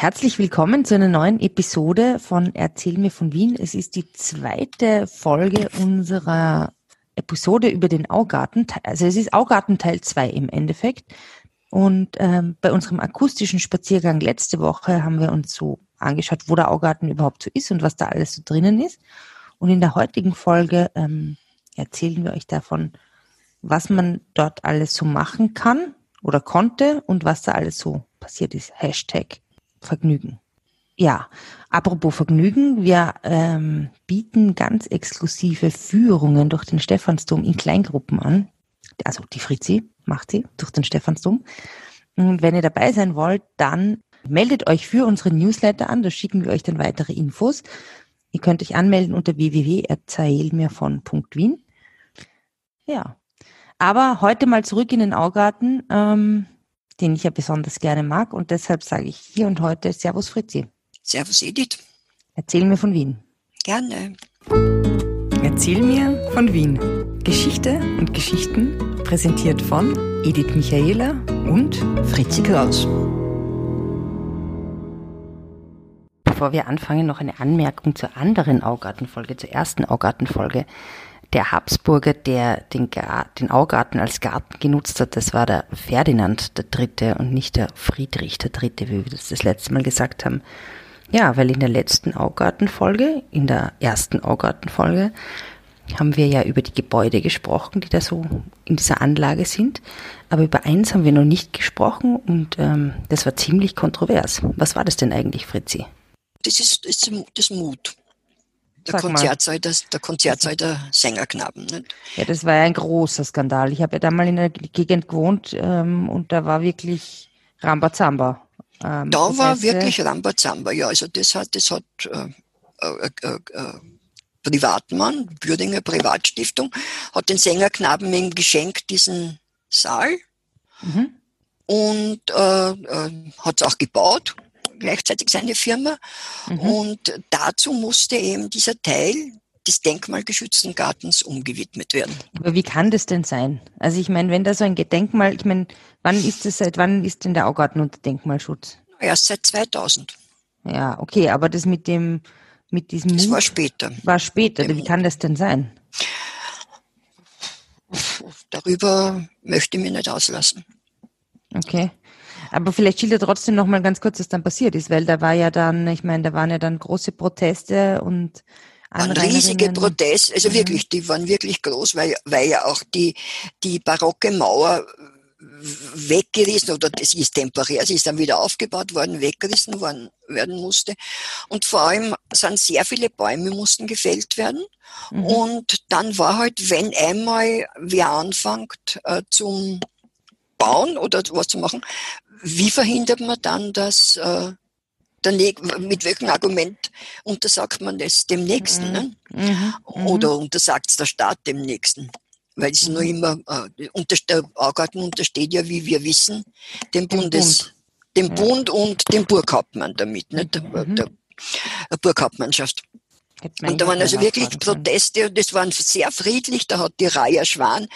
Herzlich willkommen zu einer neuen Episode von Erzähl mir von Wien. Es ist die zweite Folge unserer Episode über den Augarten. Also es ist Augarten Teil 2 im Endeffekt. Und ähm, bei unserem akustischen Spaziergang letzte Woche haben wir uns so angeschaut, wo der Augarten überhaupt so ist und was da alles so drinnen ist. Und in der heutigen Folge ähm, erzählen wir euch davon, was man dort alles so machen kann oder konnte und was da alles so passiert ist. Hashtag Vergnügen. Ja, apropos Vergnügen, wir ähm, bieten ganz exklusive Führungen durch den Stephansdom in Kleingruppen an. Also die Fritzi macht sie durch den Stephansdom. Und wenn ihr dabei sein wollt, dann meldet euch für unsere Newsletter an, da schicken wir euch dann weitere Infos. Ihr könnt euch anmelden unter www.erzählmirvon.wien. Ja, aber heute mal zurück in den Augarten. Ähm, den ich ja besonders gerne mag. Und deshalb sage ich hier und heute Servus Fritzi. Servus Edith. Erzähl mir von Wien. Gerne. Erzähl mir von Wien. Geschichte und Geschichten präsentiert von Edith Michaela und Fritzi Kraus. Bevor wir anfangen, noch eine Anmerkung zur anderen Augartenfolge, zur ersten Augartenfolge der Habsburger, der den, den Augarten als Garten genutzt hat, das war der Ferdinand der Dritte und nicht der Friedrich der Dritte, wie wir das das letzte Mal gesagt haben. Ja, weil in der letzten Augartenfolge, in der ersten Augartenfolge, haben wir ja über die Gebäude gesprochen, die da so in dieser Anlage sind. Aber über eins haben wir noch nicht gesprochen und ähm, das war ziemlich kontrovers. Was war das denn eigentlich, Fritzi? Das ist, ist das Mut. Der Konzertsaal, das, der Konzertsaal der Sängerknaben. Nicht? Ja, das war ja ein großer Skandal. Ich habe ja da mal in der Gegend gewohnt ähm, und da war wirklich Rambazamba. Ähm, da war heißt, wirklich Rambazamba, ja. Also das hat, das hat äh, äh, äh, äh Privatmann, Bürdinger Privatstiftung, hat den Sängerknaben ihm geschenkt, diesen Saal. Mhm. Und äh, äh, hat es auch gebaut gleichzeitig seine Firma. Mhm. Und dazu musste eben dieser Teil des denkmalgeschützten Gartens umgewidmet werden. Aber wie kann das denn sein? Also ich meine, wenn da so ein Gedenkmal, ich meine, wann ist das, seit wann ist denn der Augarten unter Denkmalschutz? Erst seit 2000. Ja, okay, aber das mit dem, mit diesem. Das war später. War später. Wie kann das denn sein? Darüber möchte ich mich nicht auslassen. Okay. Aber vielleicht schildert trotzdem noch mal ganz kurz, was dann passiert ist, weil da war ja dann, ich meine, da waren ja dann große Proteste und waren riesige Proteste, also mhm. wirklich, die waren wirklich groß, weil, weil ja auch die, die barocke Mauer weggerissen oder das ist temporär, sie ist dann wieder aufgebaut worden, weggerissen worden werden musste. Und vor allem sind sehr viele Bäume mussten gefällt werden. Mhm. Und dann war halt, wenn einmal wer anfängt äh, zum Bauen oder was zu machen, wie verhindert man dann, dass äh, der mit welchem Argument untersagt man das dem Nächsten? Mhm. Ne? Mhm. Oder untersagt es der Staat dem Nächsten? Weil es mhm. nur immer, äh, unter, der Augarten untersteht ja, wie wir wissen, dem Bundes, Bund. dem ja. Bund und dem Burghauptmann damit, ne? der, mhm. der, der Burghauptmannschaft. Und da waren also wirklich Proteste, das waren sehr friedlich, da hat die Raya Schwan,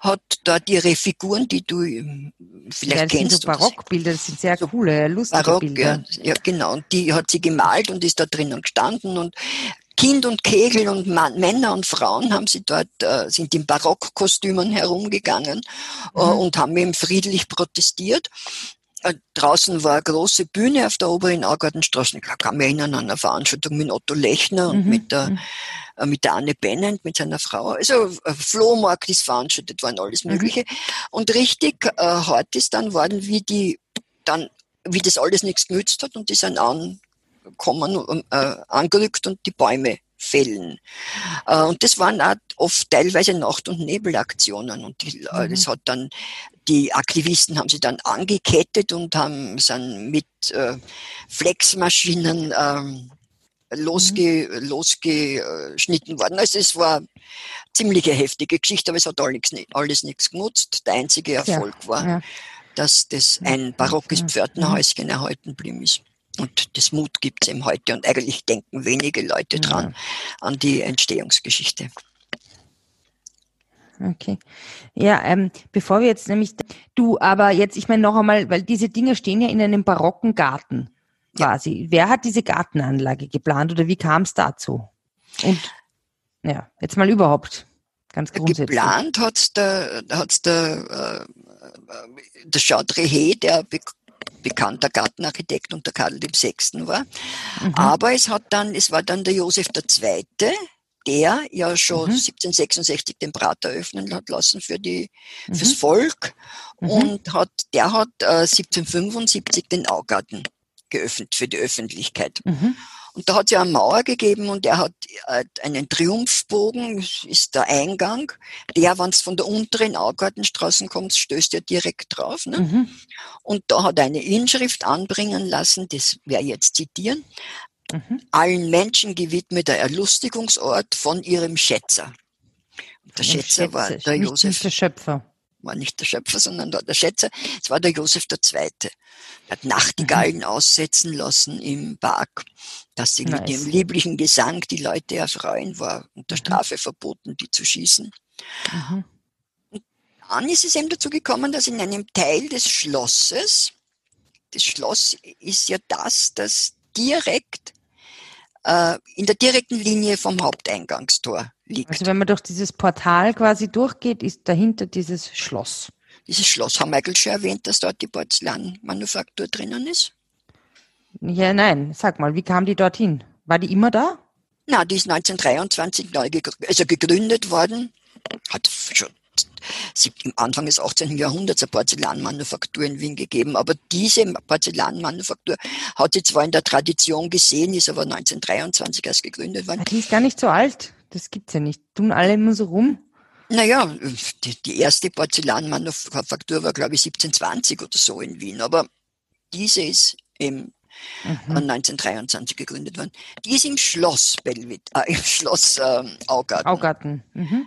hat dort ihre Figuren, die du ähm, vielleicht ja, das kennst. Sind so Barockbilder, das sind sehr so coole, lustige Barock, Bilder. Ja, ja, genau, und die hat sie gemalt und ist da drinnen gestanden und Kind und Kegel und Mann, Männer und Frauen haben sie dort, äh, sind in Barockkostümen herumgegangen äh, mhm. und haben eben friedlich protestiert. Äh, draußen war eine große Bühne auf der oberen Augartenstraße. Ich kann mich erinnern an eine Veranstaltung mit Otto Lechner und mhm. mit der, mhm. äh, mit der Anne Bennent, mit seiner Frau. Also ein Flohmarkt ist veranstaltet worden, alles mhm. Mögliche. Mhm. Und richtig äh, hart ist dann worden, wie die dann, wie das alles nichts genützt hat und die sind angekommen, äh, angerückt und die Bäume fällen. Äh, und das waren auch oft teilweise Nacht- und Nebelaktionen. Und die, mhm. das hat dann die Aktivisten haben sie dann angekettet und haben sind mit äh, Flexmaschinen ähm, losge, mhm. losgeschnitten worden. Also es war eine ziemlich heftige Geschichte, aber es hat alles, alles nichts genutzt. Der einzige Erfolg ja, war, ja. dass das ein barockes Pförtnerhäuschen erhalten blieben ist. Und das Mut gibt es eben heute und eigentlich denken wenige Leute dran an die Entstehungsgeschichte. Okay. Ja, ähm, bevor wir jetzt nämlich, du, aber jetzt, ich meine noch einmal, weil diese Dinge stehen ja in einem barocken Garten. quasi. Ja. Wer hat diese Gartenanlage geplant oder wie kam es dazu? Und ja, jetzt mal überhaupt. Ganz grundsätzlich. Geplant hat der, hat's der, äh, der Jean Drehe, der bekannter Gartenarchitekt unter Karl VI. war. Mhm. Aber es hat dann, es war dann der Josef II., der ja schon mhm. 1766 den Prater öffnen hat lassen für die, mhm. fürs Volk. Mhm. Und hat, der hat äh, 1775 den Augarten geöffnet für die Öffentlichkeit. Und da hat es ja eine Mauer gegeben und er hat äh, einen Triumphbogen, ist der Eingang. Der, wenn es von der unteren Augartenstraße kommt, stößt ja direkt drauf. Ne? Mhm. Und da hat er eine Inschrift anbringen lassen, das werde ich jetzt zitieren. Mhm. Allen Menschen gewidmeter Erlustigungsort von ihrem Schätzer. Der Schätzer, Schätzer war der Josef. Der Schöpfer war nicht der Schöpfer, sondern der Schätzer, es war der Josef II. Er hat Nachtigallen mhm. aussetzen lassen im Park, dass sie nice. mit ihrem lieblichen Gesang die Leute erfreuen, war unter mhm. Strafe mhm. verboten, die zu schießen. Mhm. Und dann ist es eben dazu gekommen, dass in einem Teil des Schlosses, das Schloss ist ja das, das direkt äh, in der direkten Linie vom Haupteingangstor liegt. Also wenn man durch dieses Portal quasi durchgeht, ist dahinter dieses Schloss. Dieses Schloss, haben Michael schon erwähnt, dass dort die Porzellanmanufaktur drinnen ist? Ja, nein, sag mal, wie kam die dorthin? War die immer da? Na, die ist 1923 neu gegründet, also gegründet worden, hat schon im Anfang des 18. Jahrhunderts eine Porzellanmanufaktur in Wien gegeben, aber diese Porzellanmanufaktur hat sie zwar in der Tradition gesehen, ist aber 1923 erst gegründet worden. Die ist gar nicht so alt. Das gibt's ja nicht. Tun alle immer so rum? Naja, die, die erste Porzellanmanufaktur war, glaube ich, 1720 oder so in Wien, aber diese ist im mhm. 1923 gegründet worden. Die ist im Schloss Belvit, äh, im Schloss ähm, Augarten. Augarten. Mhm.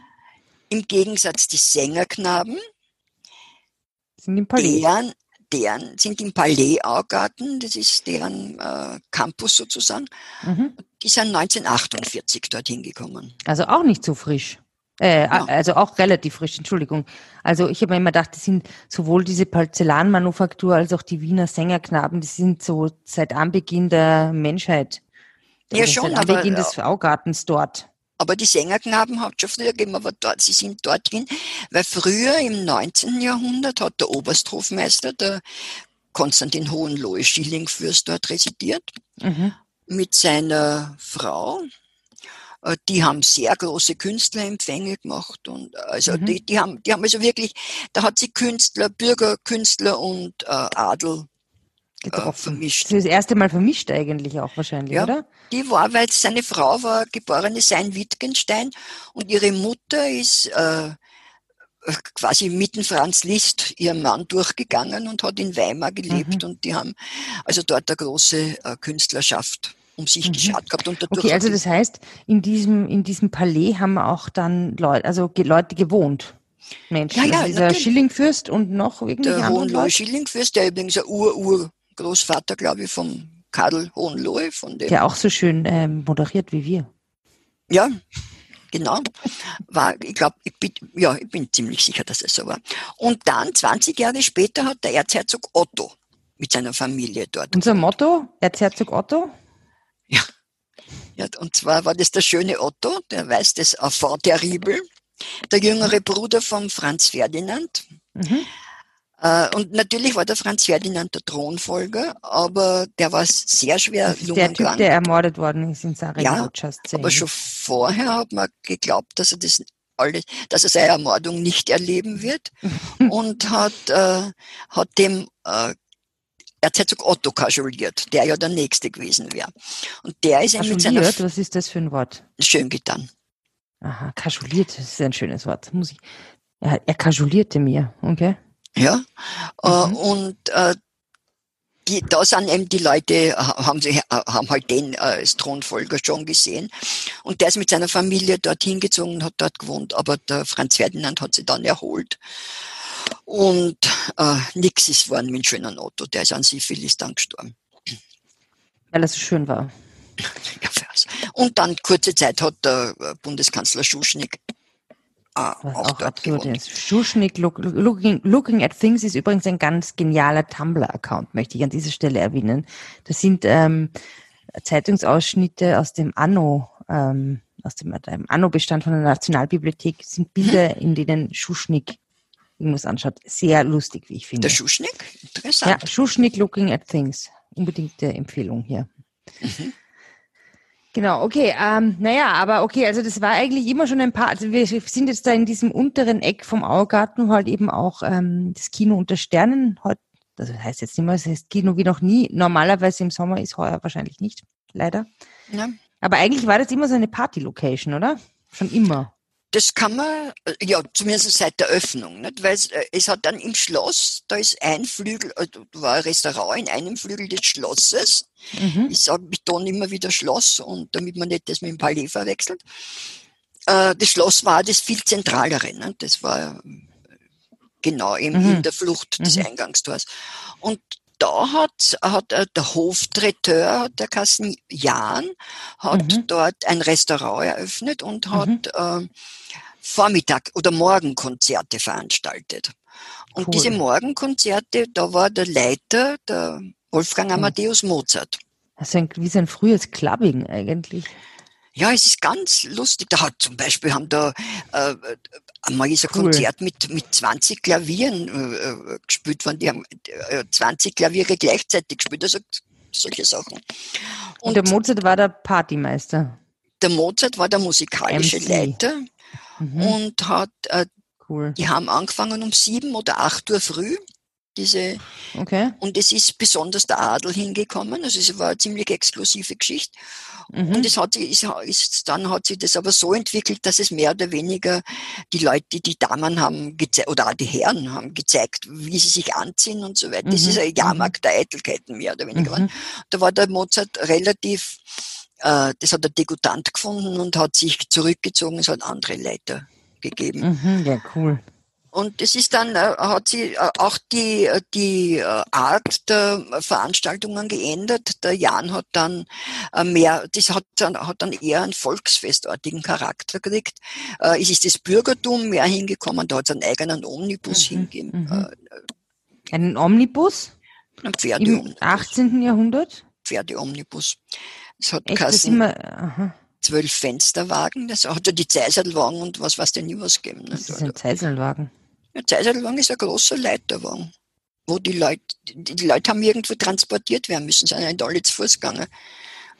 Im Gegensatz die Sängerknaben, sind im Palais. Deren, deren sind im Palais Augarten, das ist deren äh, Campus sozusagen. Mhm. Die sind 1948 dorthin gekommen. Also auch nicht so frisch. Äh, ja. Also auch relativ frisch, Entschuldigung. Also ich habe mir immer gedacht, das sind sowohl diese Porzellanmanufaktur als auch die Wiener Sängerknaben, die sind so seit Anbeginn der Menschheit. Ja, schon, seit Anbeginn aber, des Augartens dort. Aber die Sängerknaben hat schon früher gegeben, aber dort, sie sind dorthin, weil früher im 19. Jahrhundert hat der Obersthofmeister, der Konstantin Hohenlohe Schillingfürst dort residiert, mhm. mit seiner Frau. Äh, die haben sehr große Künstlerempfänge gemacht und äh, also mhm. die, die haben, die haben also wirklich, da hat sie Künstler, Bürgerkünstler und äh, Adel getroffen. Äh, vermischt. Das, erste Mal vermischt eigentlich auch wahrscheinlich, ja, oder? Die war, weil seine Frau war geborene Sein Wittgenstein und ihre Mutter ist äh, quasi mitten Franz Liszt, ihrem Mann, durchgegangen und hat in Weimar gelebt mhm. und die haben also dort eine große äh, Künstlerschaft um sich mhm. geschaut gehabt. Und dadurch okay, also das heißt, in diesem, in diesem Palais haben auch dann Leute, also Leute gewohnt. Menschen. Ja, ja, also dieser natürlich. Schillingfürst und noch irgendwie Der Hohenlohe Schillingfürst, der übrigens ein Ur-Ur Großvater, glaube ich, vom Karl Hohenlohe. Von dem, Der auch so schön ähm, moderiert wie wir. Ja, genau. War, ich glaube, ich bin, ja, ich bin ziemlich sicher, dass es so war. Und dann, 20 Jahre später, hat der Erzherzog Otto mit seiner Familie dort. Unser Motto, Erzherzog Otto? Ja. ja. Und zwar war das der schöne Otto, der weiß das Enfant terrible, der jüngere Bruder von Franz Ferdinand. Mhm. Äh, und natürlich war der Franz Ferdinand der Thronfolger, aber der war sehr schwer Der Typ, der ermordet worden ist in Sarajevo. Ja, aber schon vorher hat man geglaubt, dass er das alles, dass er seine Ermordung nicht erleben wird und hat, äh, hat dem äh, Erzherzog Otto kajuliert, der ja der Nächste gewesen wäre. Und der ist mit seiner... Was ist das für ein Wort? Schön getan. Aha, kajuliert, das ist ein schönes Wort. Muss ich... Er, er kajulierte mir, okay? Ja, äh, mhm. und äh, die, da sind eben die Leute, haben, sie, haben halt den äh, als Thronfolger schon gesehen. Und der ist mit seiner Familie dorthin gezogen und hat dort gewohnt. Aber der Franz Ferdinand hat sie dann erholt. Und äh, nix ist worden mit schönen Otto. Der ist an Syphilis dann gestorben. Weil er so schön war. Ja, und dann kurze Zeit hat der Bundeskanzler Schuschnigg Ah, was auch, auch absurd ist. Schuschnigg look, looking, looking at Things ist übrigens ein ganz genialer Tumblr-Account, möchte ich an dieser Stelle erwähnen. Das sind ähm, Zeitungsausschnitte aus dem Anno, ähm, aus dem, dem Anno-Bestand von der Nationalbibliothek, das sind Bilder, in denen Schuschnigg irgendwas anschaut. Sehr lustig, wie ich finde. Der Schuschnigg? Interessant. Ja, Schuschnigg Looking at Things. Unbedingte Empfehlung hier. Mhm. Genau, okay. Ähm, naja, aber okay, also das war eigentlich immer schon ein paar, also wir sind jetzt da in diesem unteren Eck vom Augarten, halt eben auch ähm, das Kino unter Sternen. Heute, das heißt jetzt nicht mehr, es heißt Kino wie noch nie. Normalerweise im Sommer ist heuer wahrscheinlich nicht, leider. Ja. Aber eigentlich war das immer so eine Party-Location, oder? Schon immer. Das kann man, äh, ja, zumindest seit der Öffnung, nicht? weil es, äh, es hat dann im Schloss, da ist ein Flügel, äh, da war ein Restaurant in einem Flügel des Schlosses. Mhm. Ich sage betone immer wieder Schloss, und damit man nicht das mit dem Palais verwechselt. Das Schloss war das viel zentralere, nicht? das war genau eben mhm. in der Flucht des mhm. Eingangstors. Und da hat, hat der Hoftreteur der Kassen Jan hat mhm. dort ein Restaurant eröffnet und hat mhm. äh, Vormittag- oder Morgenkonzerte veranstaltet. Und cool. diese Morgenkonzerte, da war der Leiter, der Wolfgang Amadeus Mozart. Also ein, wie so ein frühes Clubbing eigentlich. Ja, es ist ganz lustig. Da hat zum Beispiel haben da äh, einmal ist ein cool. Konzert mit, mit 20 Klavieren äh, äh, gespielt worden. Die haben äh, 20 Klaviere gleichzeitig gespielt. Also solche Sachen. Und, Und der Mozart war der Partymeister. Der Mozart war der musikalische MC. Leiter mhm. und hat, äh, cool. die haben angefangen um sieben oder acht Uhr früh. Diese, okay. Und es ist besonders der Adel hingekommen, also es war eine ziemlich exklusive Geschichte. Mhm. Und es hat sich, ist, dann hat sich das aber so entwickelt, dass es mehr oder weniger die Leute, die Damen haben gezeigt, oder auch die Herren haben gezeigt, wie sie sich anziehen und so weiter. Mhm. Das ist ein Jahrmarkt der Eitelkeiten, mehr oder weniger. Mhm. Da war der Mozart relativ, äh, das hat er degutant gefunden und hat sich zurückgezogen, es hat andere Leiter gegeben. Mhm, ja, cool. Und es ist dann, äh, hat sie äh, auch die, äh, die Art der Veranstaltungen geändert. Der Jan hat dann mehr, das hat dann, hat dann eher einen volksfestartigen Charakter gekriegt. Es ist das Bürgertum mehr hingekommen, da hat es einen eigenen Omnibus mhm, hingegeben. Mhm. Einen Omnibus? Ein Pferdeomnibus. Im 18. Jahrhundert? Pferdeomnibus. Es hat Echt, Kassen, immer, zwölf Fensterwagen, das hat ja die Zeiselwagen und was was denn nie was geben. Ne? Das ist ein Zeiselwagen. Ein Zeiselwagen ist ein großer Leiterwagen, wo die Leute, die Leute haben irgendwo transportiert werden müssen, sind nicht alle zu Fuß gegangen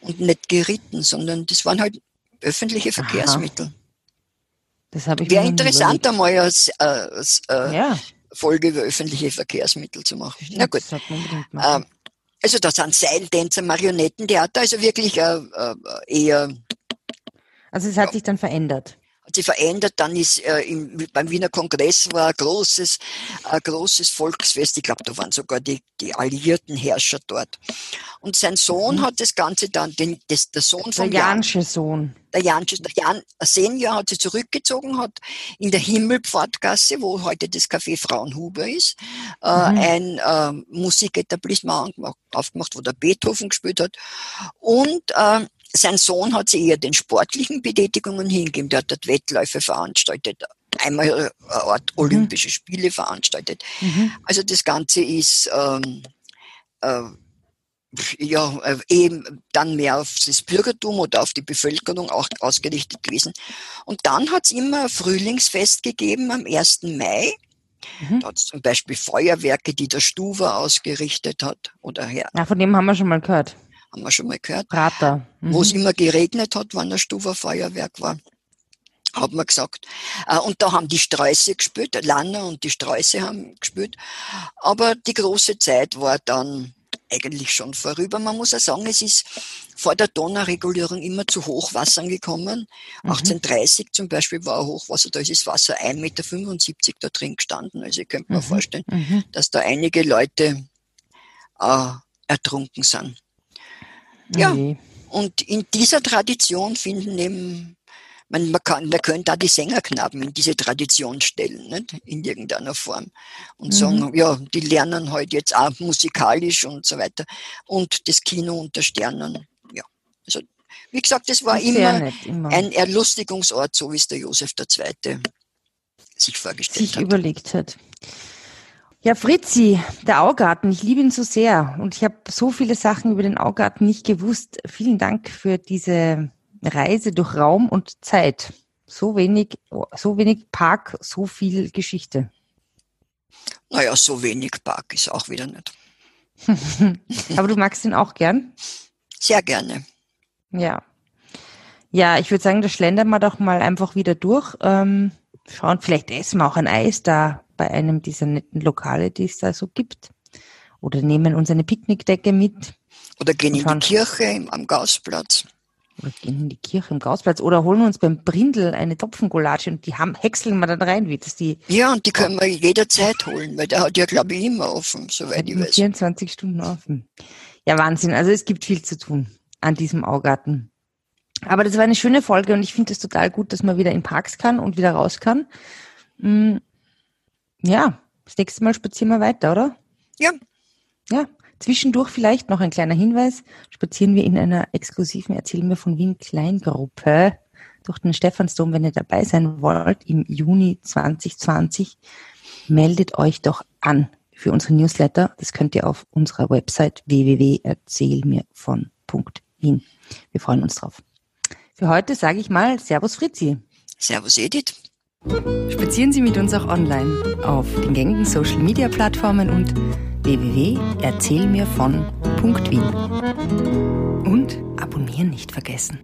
und nicht geritten, sondern das waren halt öffentliche Verkehrsmittel. Aha. Das habe ich Wäre interessant, einmal als, als äh, ja. Folge über öffentliche Verkehrsmittel zu machen. Na gut. Ähm, also da sind Seiltänzer, Marionettentheater, also wirklich äh, äh, eher. Also es hat sich dann verändert sich verändert. Dann ist äh, im, beim Wiener Kongress war ein großes, ein großes Volksfest. Ich glaube, da waren sogar die, die alliierten Herrscher dort. Und sein Sohn mhm. hat das Ganze dann, den, das, der Sohn von Der Jansche Sohn. Der Jansche, der Jan Senior hat sich zurückgezogen, hat in der Himmelpfortgasse, wo heute das Café Frauenhuber ist, äh, mhm. ein äh, Musiketablissement aufgemacht, wo der Beethoven gespielt hat. Und äh, sein Sohn hat sich eher den sportlichen Betätigungen hingegeben. Der hat dort Wettläufe veranstaltet, einmal eine Art mhm. Olympische Spiele veranstaltet. Mhm. Also das Ganze ist ähm, äh, ja äh, eben dann mehr auf das Bürgertum oder auf die Bevölkerung auch ausgerichtet gewesen. Und dann hat es immer ein Frühlingsfest gegeben am 1. Mai. Mhm. Da hat es zum Beispiel Feuerwerke, die der Stuwer ausgerichtet hat. Oder ja. ja, von dem haben wir schon mal gehört haben wir schon mal gehört. Prater. Mhm. Wo es immer geregnet hat, wann ein Stuferfeuerwerk war hat man gesagt. Äh, und da haben die Sträuße gespielt, Lanner und die Sträuße haben gespielt. Aber die große Zeit war dann eigentlich schon vorüber. Man muss ja sagen, es ist vor der Donauregulierung immer zu Hochwassern gekommen. Mhm. 1830 zum Beispiel war ein Hochwasser, da ist das Wasser 1,75 Meter da drin gestanden. Also ich könnte mir mhm. vorstellen, mhm. dass da einige Leute äh, ertrunken sind. Ja, okay. und in dieser Tradition finden eben, man, man, kann, man könnte da die Sängerknaben in diese Tradition stellen, nicht? in irgendeiner Form. Und mhm. sagen, ja, die lernen halt jetzt auch musikalisch und so weiter. Und das Kino unter Sternen, ja. Also, wie gesagt, das war immer, nett, immer, ein Erlustigungsort, so wie es der Josef II. sich vorgestellt sich hat. überlegt hat. Ja, Fritzi, der Augarten, ich liebe ihn so sehr und ich habe so viele Sachen über den Augarten nicht gewusst. Vielen Dank für diese Reise durch Raum und Zeit. So wenig, so wenig Park, so viel Geschichte. Naja, so wenig Park ist auch wieder nicht. Aber du magst ihn auch gern? Sehr gerne. Ja. Ja, ich würde sagen, da schlendern wir doch mal einfach wieder durch. Ähm, schauen, vielleicht essen wir auch ein Eis da bei einem dieser netten Lokale, die es da so gibt. Oder nehmen uns eine Picknickdecke mit. Oder gehen in die Kirche am Gausplatz. Oder gehen in die Kirche im Gausplatz. Oder holen uns beim Brindel eine Topfengulatsche und die haben, häckseln wir dann rein, wie das die. Ja, und die können wir jederzeit holen, weil der hat ja, glaube ich, immer offen, soweit ich weiß. 24 Stunden offen. Ja, Wahnsinn. Also es gibt viel zu tun an diesem Augarten. Aber das war eine schöne Folge und ich finde es total gut, dass man wieder in Parks kann und wieder raus kann. Ja, das nächste Mal spazieren wir weiter, oder? Ja. Ja, zwischendurch vielleicht noch ein kleiner Hinweis. Spazieren wir in einer exklusiven Erzähl mir von Wien Kleingruppe durch den Stephansdom, wenn ihr dabei sein wollt, im Juni 2020. Meldet euch doch an für unsere Newsletter. Das könnt ihr auf unserer Website www.erzählmirvon.wien. Wir freuen uns drauf. Für heute sage ich mal Servus Fritzi. Servus Edith. Spazieren Sie mit uns auch online auf den gängigen Social Media Plattformen und www.erzählmirvon.wien. Und abonnieren nicht vergessen.